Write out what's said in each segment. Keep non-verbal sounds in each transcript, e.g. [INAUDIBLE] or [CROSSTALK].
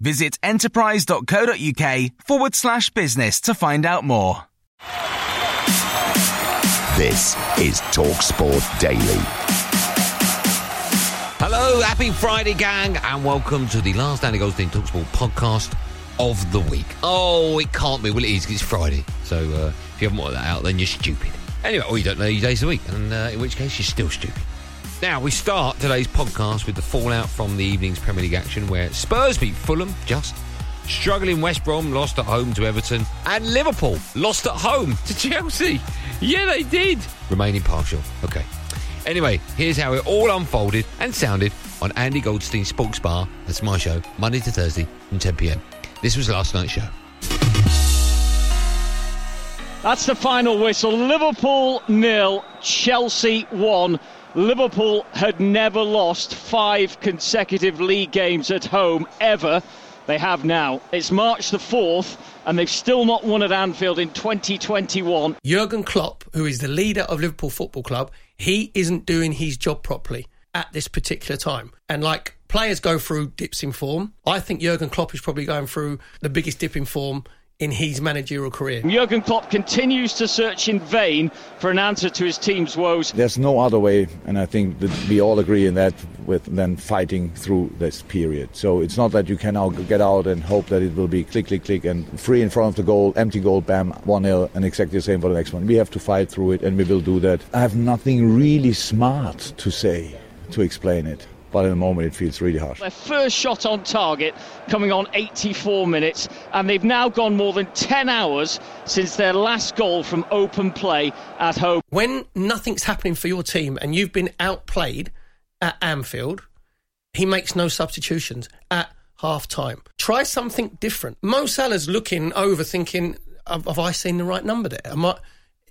Visit enterprise.co.uk forward slash business to find out more. This is TalkSport Daily. Hello, happy Friday, gang, and welcome to the last Andy Goldstein Talksport podcast of the week. Oh, it can't be. Well, it is 'cause it's Friday. So uh, if you haven't worked that out, then you're stupid. Anyway, or you don't know your days of the week, and uh, in which case you're still stupid. Now, we start today's podcast with the fallout from the evening's Premier League action where Spurs beat Fulham, just. Struggling West Brom lost at home to Everton, and Liverpool lost at home to Chelsea. Yeah, they did. Remain impartial. Okay. Anyway, here's how it all unfolded and sounded on Andy Goldstein's Sports Bar. That's my show, Monday to Thursday from 10 pm. This was last night's show. That's the final whistle. Liverpool nil, Chelsea one. Liverpool had never lost five consecutive league games at home ever. They have now. It's March the 4th, and they've still not won at Anfield in 2021. Jurgen Klopp, who is the leader of Liverpool Football Club, he isn't doing his job properly at this particular time. And like players go through dips in form, I think Jurgen Klopp is probably going through the biggest dip in form in his managerial career. Jurgen Klopp continues to search in vain for an answer to his team's woes. There's no other way, and I think that we all agree in that, with than fighting through this period. So it's not that you can now get out and hope that it will be click, click, click, and free in front of the goal, empty goal, bam, 1 0, and exactly the same for the next one. We have to fight through it, and we will do that. I have nothing really smart to say to explain it. But in the moment, it feels really harsh. Their first shot on target coming on 84 minutes, and they've now gone more than 10 hours since their last goal from open play at home. When nothing's happening for your team and you've been outplayed at Anfield, he makes no substitutions at half time. Try something different. Mo Salah's looking over thinking, have, have I seen the right number there? Am I,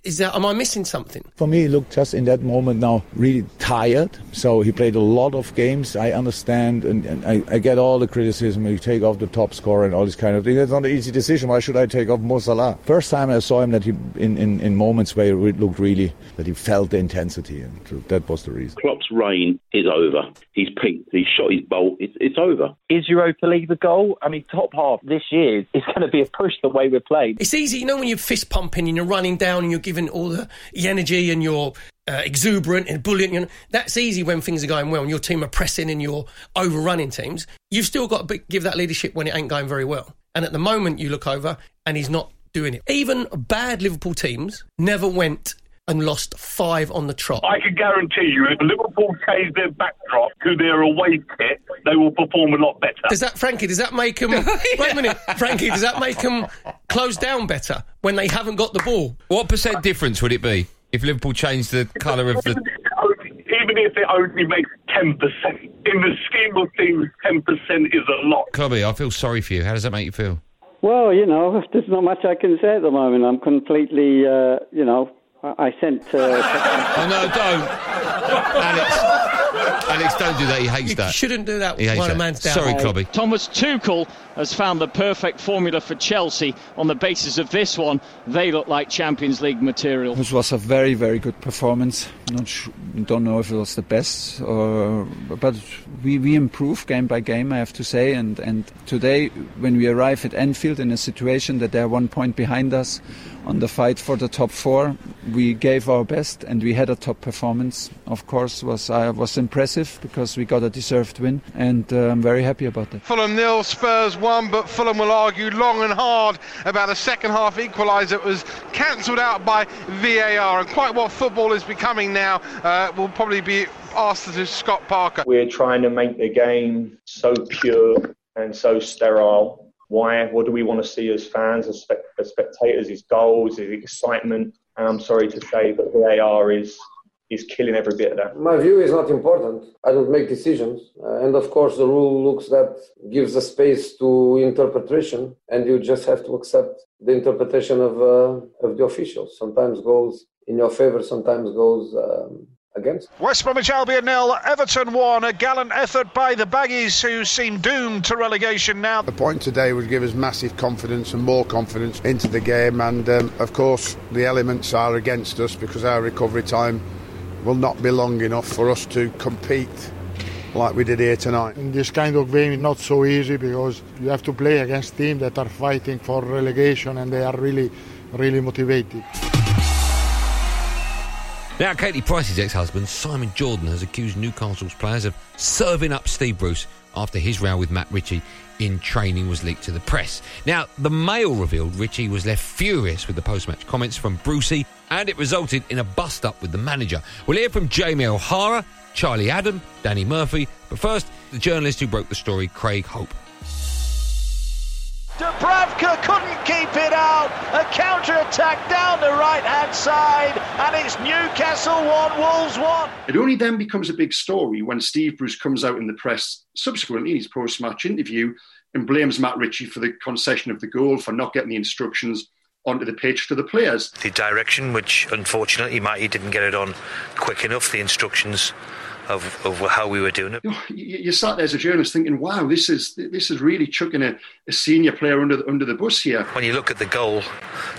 is that, am I missing something? For me, he looked just in that moment now really tired. So he played a lot of games. I understand and, and I, I, get all the criticism. You take off the top scorer and all this kind of thing. It's not an easy decision. Why should I take off Mo Salah? First time I saw him that he in, in, in moments where it looked really that he felt the intensity, and that was the reason. Klopp's reign is over. He's peaked. He's shot his bolt. It's, it's over. Is Europa League the goal? I mean, top half this year is going to be a push the way we're playing. It's easy, you know, when you're fist pumping and you're running down and you're giving all the energy and you're uh, exuberant and brilliant. You know, that's easy when things are going well and your team are pressing and you're overrunning teams. You've still got to give that leadership when it ain't going very well. And at the moment, you look over and he's not doing it. Even bad Liverpool teams never went and lost five on the trot. I can guarantee you, if Liverpool change their backdrop to their away kit, they will perform a lot better. Does that, Frankie? Does that make them? [LAUGHS] wait a minute, Frankie. Does that make them close down better when they haven't got the ball? What percent difference would it be if Liverpool changed the colour of the? Even if it only makes ten percent, in the scheme of things, ten percent is a lot. Clubby, I feel sorry for you. How does that make you feel? Well, you know, [LAUGHS] there's not much I can say at the moment. I'm completely, uh, you know, I sent. Uh, oh [LAUGHS] no, don't, Alex. Alex, don't do that. He hates you that. shouldn't do that He hates while that. a man's down. Sorry, Clubby. Thomas Tuchel has found the perfect formula for Chelsea. On the basis of this one, they look like Champions League material. This was a very, very good performance. Not sh- don't know if it was the best, or, but we, we improve game by game, I have to say. And, and today, when we arrive at Anfield in a situation that they're one point behind us on the fight for the top four, we gave our best and we had a top performance. Of course, was I was impressive because we got a deserved win, and uh, I'm very happy about that. Fulham nil, Spurs one, but Fulham will argue long and hard about a second half equaliser that was cancelled out by VAR. And quite what football is becoming now uh, will probably be asked to Scott Parker. We're trying to make the game so pure and so sterile. Why? What do we want to see as fans, as, spe- as spectators? Is goals, is excitement? And I'm sorry to say, but VAR is is killing every bit of that. My view is not important. I don't make decisions, uh, and of course, the rule looks that gives a space to interpretation, and you just have to accept the interpretation of uh, of the officials. Sometimes goes in your favor, sometimes goes. Um, against. West Bromwich Albion nil, Everton one. A gallant effort by the Baggies, who seem doomed to relegation now. The point today would give us massive confidence and more confidence into the game, and um, of course the elements are against us because our recovery time will not be long enough for us to compete like we did here tonight. In this kind of game, it's not so easy because you have to play against teams that are fighting for relegation and they are really, really motivated. Now, Katie Price's ex-husband, Simon Jordan, has accused Newcastle's players of serving up Steve Bruce after his row with Matt Ritchie in training was leaked to the press. Now, the Mail revealed Ritchie was left furious with the post-match comments from Brucey, and it resulted in a bust-up with the manager. We'll hear from Jamie O'Hara, Charlie Adam, Danny Murphy, but first, the journalist who broke the story, Craig Hope. Dubravka couldn't keep it out. A counter attack down the right hand side, and it's Newcastle 1, Wolves 1. It only then becomes a big story when Steve Bruce comes out in the press subsequently in his post match interview and blames Matt Ritchie for the concession of the goal, for not getting the instructions onto the pitch to the players. The direction, which unfortunately Matty didn't get it on quick enough, the instructions of, of how we were doing it. You, you, sat there as a journalist thinking, "Wow, this is this is really chucking a, a senior player under the, under the bus here." When you look at the goal,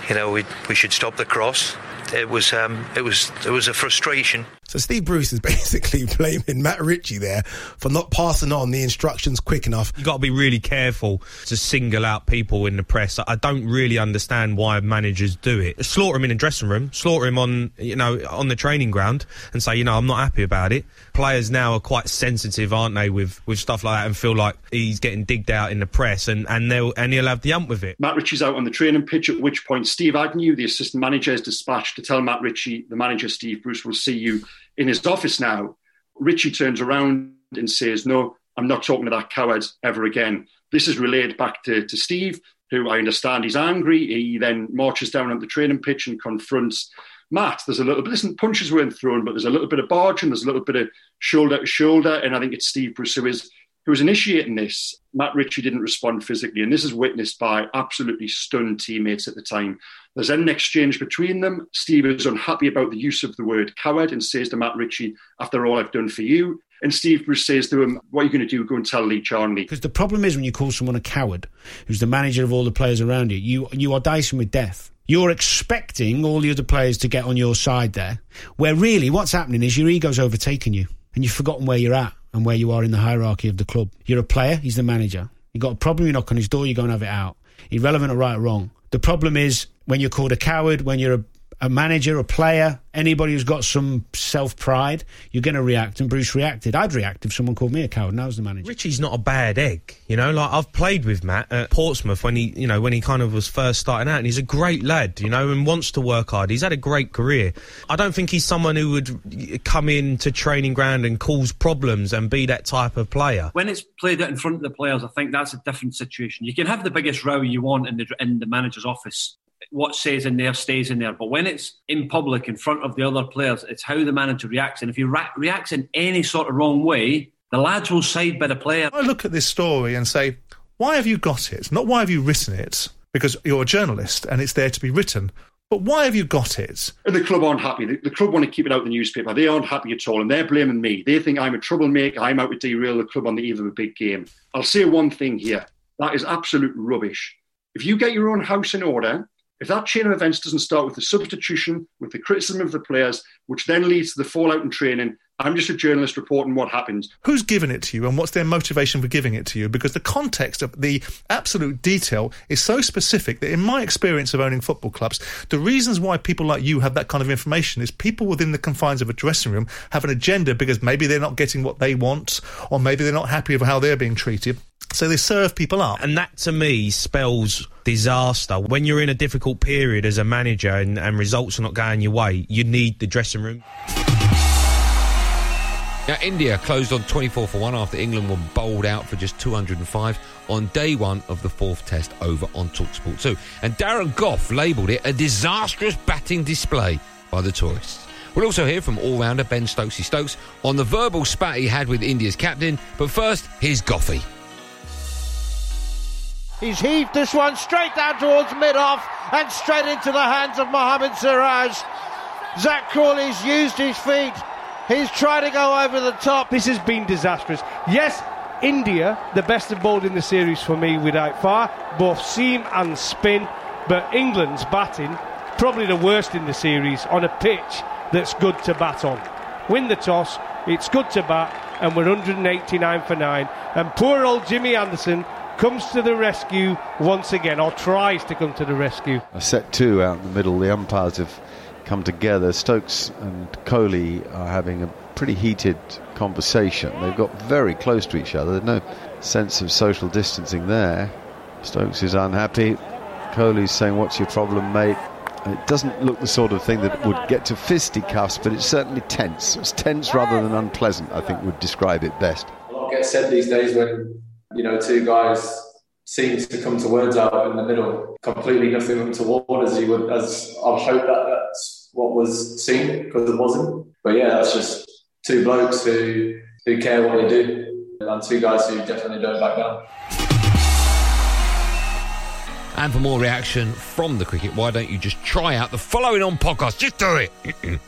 you know we we should stop the cross. It was um, it was it was a frustration. So Steve Bruce is [LAUGHS] basically blaming Matt Ritchie there for not passing on the instructions quick enough. You've got to be really careful to single out people in the press. I don't really understand why managers do it. Slaughter him in the dressing room, slaughter him on you know on the training ground, and say you know I'm not happy about it. Players now are quite sensitive, aren't they, with with stuff like that, and feel like he's getting digged out in the press, and and they'll and he'll have the ump with it. Matt Ritchie's out on the training pitch, at which point Steve Agnew, the assistant manager, is dispatched to tell Matt Ritchie, the manager Steve Bruce will see you in his office now. Ritchie turns around and says, No, I'm not talking to that coward ever again. This is relayed back to, to Steve, who I understand he's angry. He then marches down on the training pitch and confronts Matt. There's a little bit, listen, punches weren't thrown, but there's a little bit of barging, there's a little bit of shoulder to shoulder. And I think it's Steve Bruce who is who was initiating this. Matt Ritchie didn't respond physically, and this is witnessed by absolutely stunned teammates at the time. There's then an exchange between them. Steve is unhappy about the use of the word coward and says to Matt Ritchie, After all I've done for you. And Steve Bruce says to him, What are you going to do? Go and tell Lee Charnley. Because the problem is when you call someone a coward, who's the manager of all the players around you, you, you are dicing with death. You're expecting all the other players to get on your side there, where really what's happening is your ego's overtaken you and you've forgotten where you're at and where you are in the hierarchy of the club. You're a player, he's the manager. You've got a problem, you knock on his door, you go and have it out. Irrelevant or right or wrong. The problem is when you're called a coward, when you're a, a manager, a player, anybody who's got some self pride, you're going to react. And Bruce reacted. I'd react if someone called me a coward and I was the manager. Ritchie's not a bad egg, you know. Like I've played with Matt at Portsmouth when he, you know, when he kind of was first starting out, and he's a great lad, you know, and wants to work hard. He's had a great career. I don't think he's someone who would come into training ground and cause problems and be that type of player. When it's played out in front of the players, I think that's a different situation. You can have the biggest row you want in the in the manager's office what stays in there stays in there. But when it's in public in front of the other players, it's how the manager reacts. And if he ra- reacts in any sort of wrong way, the lads will side by the player. I look at this story and say, why have you got it? Not why have you written it, because you're a journalist and it's there to be written. But why have you got it? And The club aren't happy. The, the, club want to keep it out of the newspaper. They aren't happy at all, and they're blaming me. They think I'm a troublemaker. I'm out to derail the club on the eve of a big game. I'll say one thing here: that is absolute rubbish. If you get your own house in order, If that chain of events doesn't start with the substitution, with the criticism of the players, which then leads to the fallout in training, I'm just a journalist reporting what happens. Who's given it to you and what's their motivation for giving it to you? Because the context of the absolute detail is so specific that, in my experience of owning football clubs, the reasons why people like you have that kind of information is people within the confines of a dressing room have an agenda because maybe they're not getting what they want or maybe they're not happy with how they're being treated. So they serve people up. And that to me spells disaster. When you're in a difficult period as a manager and, and results are not going your way, you need the dressing room. Now, India closed on 24 for 1 after England were bowled out for just 205 on day one of the fourth test over on Talksport 2. And Darren Gough labelled it a disastrous batting display by the tourists. We'll also hear from all rounder Ben Stokesy Stokes on the verbal spat he had with India's captain. But first, here's Goughy. He's heaved this one straight down towards mid off and straight into the hands of Mohammad Siraj. Zak Crawley's used his feet. He's trying to go over the top. This has been disastrous. Yes, India, the best of bowled in the series for me without far, both seam and spin. But England's batting, probably the worst in the series on a pitch that's good to bat on. Win the toss, it's good to bat, and we're 189 for 9. And poor old Jimmy Anderson comes to the rescue once again, or tries to come to the rescue. A set two out in the middle, the umpires have come together. Stokes and Kohli are having a pretty heated conversation. They've got very close to each other. There's no sense of social distancing there. Stokes is unhappy. Kohli's saying, What's your problem, mate? It doesn't look the sort of thing that would get to fisticuffs, but it's certainly tense. It's tense rather than unpleasant, I think would describe it best. A lot gets said these days when, you know, two guys seem to come to words out in the middle. Completely nothing untoward as you would as I hope that that's what was seen because it wasn't. But yeah, that's just two blokes who who care what they do and two guys who definitely don't back down. And for more reaction from the cricket, why don't you just try out the following on podcast? Just do it.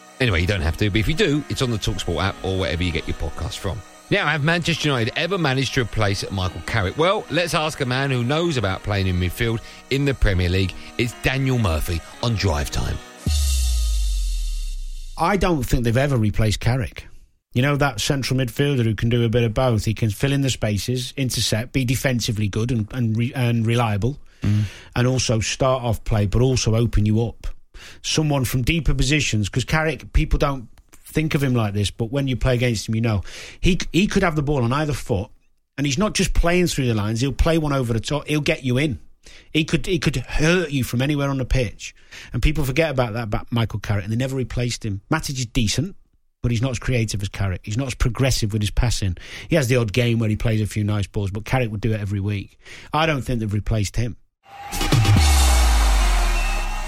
[CLEARS THROAT] anyway, you don't have to, but if you do, it's on the Talksport app or wherever you get your podcast from. Now, have Manchester United ever managed to replace Michael Carrick? Well, let's ask a man who knows about playing in midfield in the Premier League. It's Daniel Murphy on Drive Time. I don't think they've ever replaced Carrick. You know, that central midfielder who can do a bit of both. He can fill in the spaces, intercept, be defensively good and, and, re- and reliable, mm. and also start off play, but also open you up. Someone from deeper positions, because Carrick, people don't think of him like this, but when you play against him, you know he he could have the ball on either foot, and he's not just playing through the lines. He'll play one over the top. He'll get you in. He could he could hurt you from anywhere on the pitch, and people forget about that about Michael Carrick, and they never replaced him. Matic is decent, but he's not as creative as Carrick. He's not as progressive with his passing. He has the odd game where he plays a few nice balls, but Carrick would do it every week. I don't think they've replaced him.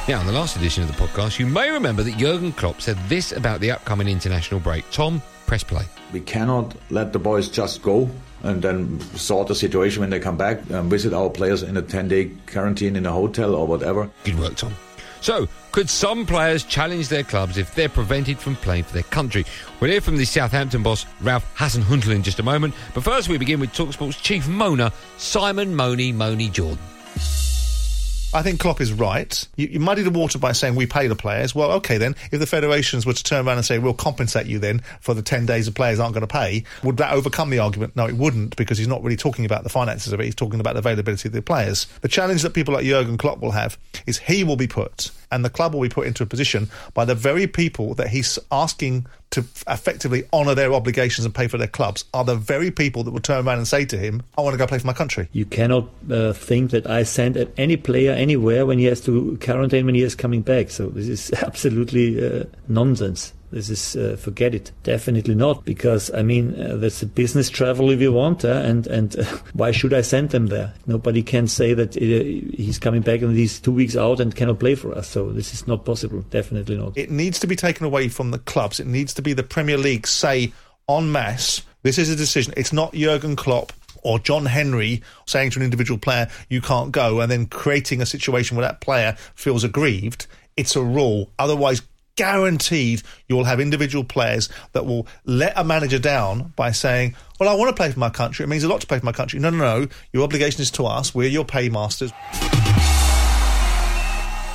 Now, in the last edition of the podcast, you may remember that Jurgen Klopp said this about the upcoming international break. Tom, press play. We cannot let the boys just go and then sort the situation when they come back and visit our players in a 10 day quarantine in a hotel or whatever. Good work, Tom. So, could some players challenge their clubs if they're prevented from playing for their country? We'll hear from the Southampton boss, Ralph Hasenhüttl, in just a moment. But first, we begin with Talksport's chief moaner, Simon Money Money Jordan. I think Klopp is right. You, you, muddy the water by saying we pay the players. Well, okay then. If the federations were to turn around and say we'll compensate you then for the ten days the players aren't going to pay, would that overcome the argument? No, it wouldn't because he's not really talking about the finances of it. He's talking about the availability of the players. The challenge that people like Jurgen Klopp will have is he will be put and the club will be put into a position by the very people that he's asking to effectively honour their obligations and pay for their clubs are the very people that will turn around and say to him, I want to go play for my country. You cannot uh, think that I send any player anywhere when he has to quarantine when he is coming back. So this is [LAUGHS] absolutely uh, nonsense. This is uh, forget it. Definitely not, because I mean uh, that's a business travel if you want, uh, and and uh, [LAUGHS] why should I send them there? Nobody can say that uh, he's coming back and he's two weeks out and cannot play for us. So this is not possible. Definitely not. It needs to be taken away from the clubs. It needs to be the Premier League say en masse. This is a decision. It's not Jurgen Klopp or John Henry saying to an individual player, you can't go, and then creating a situation where that player feels aggrieved. It's a rule. Otherwise, guaranteed you will have individual players that will let a manager down by saying, Well, I want to play for my country. It means a lot to play for my country. No, no, no. Your obligation is to us. We're your paymasters.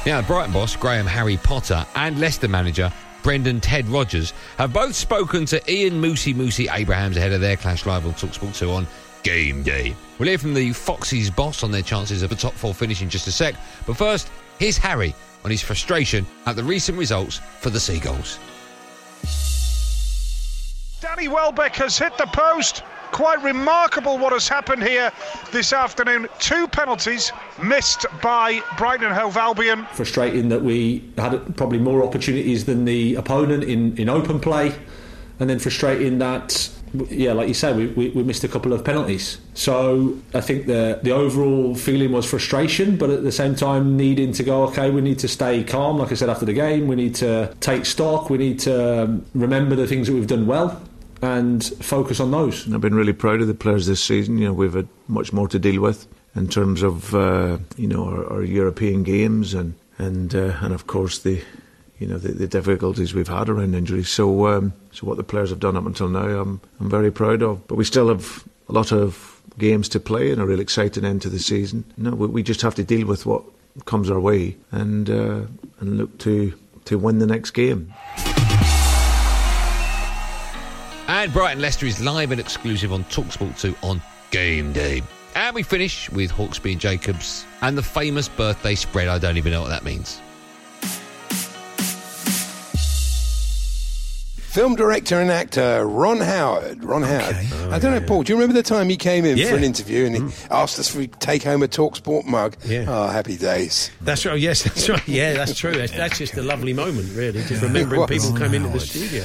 Now, Brighton boss Graham Harry Potter and Leicester manager Brendan Ted Rodgers have both spoken to Ian Moosey Moosey Abrahams ahead of their clash live on Talksport 2 on game day. We'll hear from the Foxes boss on their chances of a top four finish in just a sec. But first, here's Harry on his frustration at the recent results for the Seagulls. Danny Welbeck has hit the post. Quite remarkable what has happened here this afternoon. Two penalties missed by Brighton and Hove Albion. Frustrating that we had probably more opportunities than the opponent in, in open play, and then frustrating that yeah, like you say, we, we, we, missed a couple of penalties. So I think the the overall feeling was frustration, but at the same time needing to go. Okay, we need to stay calm. Like I said after the game, we need to take stock. We need to um, remember the things that we've done well and focus on those. I've been really proud of the players this season. You know, we've had much more to deal with in terms of uh, you know our, our, European games and and uh, and of course the you know the, the, difficulties we've had around injuries. So um, so what the players have done up until now, I'm I'm very proud of. But we still have a lot of games to play and a real exciting end to the season. No, we, we just have to deal with what comes our way and uh, and look to to win the next game. And Brighton Leicester is live and exclusive on Talksport 2 on Game Day. And we finish with Hawksbee and Jacobs and the famous birthday spread. I don't even know what that means. Film director and actor Ron Howard. Ron. Howard. Oh, I don't yeah, know, Paul. Do you remember the time he came in yeah. for an interview and he mm. asked us to take home a Talksport mug? Yeah. Oh, happy days. That's right. Yes, [LAUGHS] that's right. Yeah, that's true. That's, that's just a lovely moment, really, just [LAUGHS] remembering people come into the studio.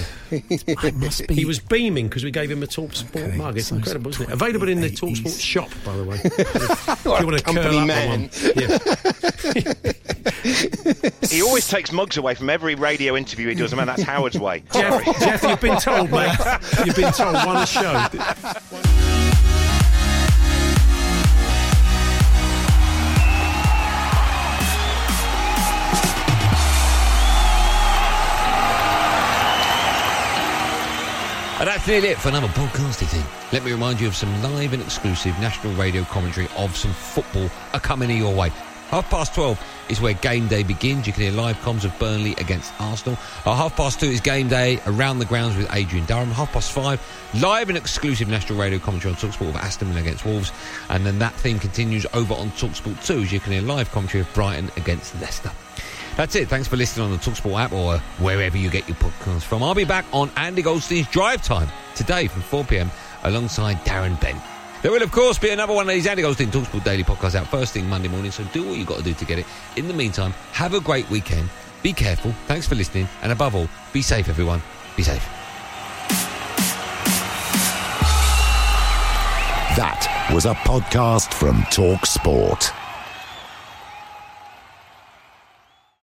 [LAUGHS] he was beaming because we gave him a Talksport okay. mug. It's incredible, isn't it? Available in the Talksport shop, by the way. if you want to company man. He always takes mugs away from every radio interview he does. I mean, that's Howard's way. [LAUGHS] Jeff, Jeff, you've been told, mate. You've been told. One a show. And that's nearly it for another podcasty thing. Let me remind you of some live and exclusive national radio commentary of some football are coming your way. Half past 12 is where game day begins. You can hear live comms of Burnley against Arsenal. Half past 2 is game day around the grounds with Adrian Durham. Half past 5, live and exclusive national radio commentary on Talksport of Aston Villa against Wolves. And then that theme continues over on Talksport 2 as you can hear live commentary of Brighton against Leicester. That's it. Thanks for listening on the Talksport app or uh, wherever you get your podcasts from. I'll be back on Andy Goldstein's Drive Time today from 4 pm alongside Darren Bent. There will, of course, be another one of these Andy Goldstein Talksport Daily podcasts out first thing Monday morning, so do what you've got to do to get it. In the meantime, have a great weekend. Be careful. Thanks for listening. And above all, be safe, everyone. Be safe. That was a podcast from Talk Sport.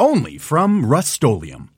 only from Rust-Oleum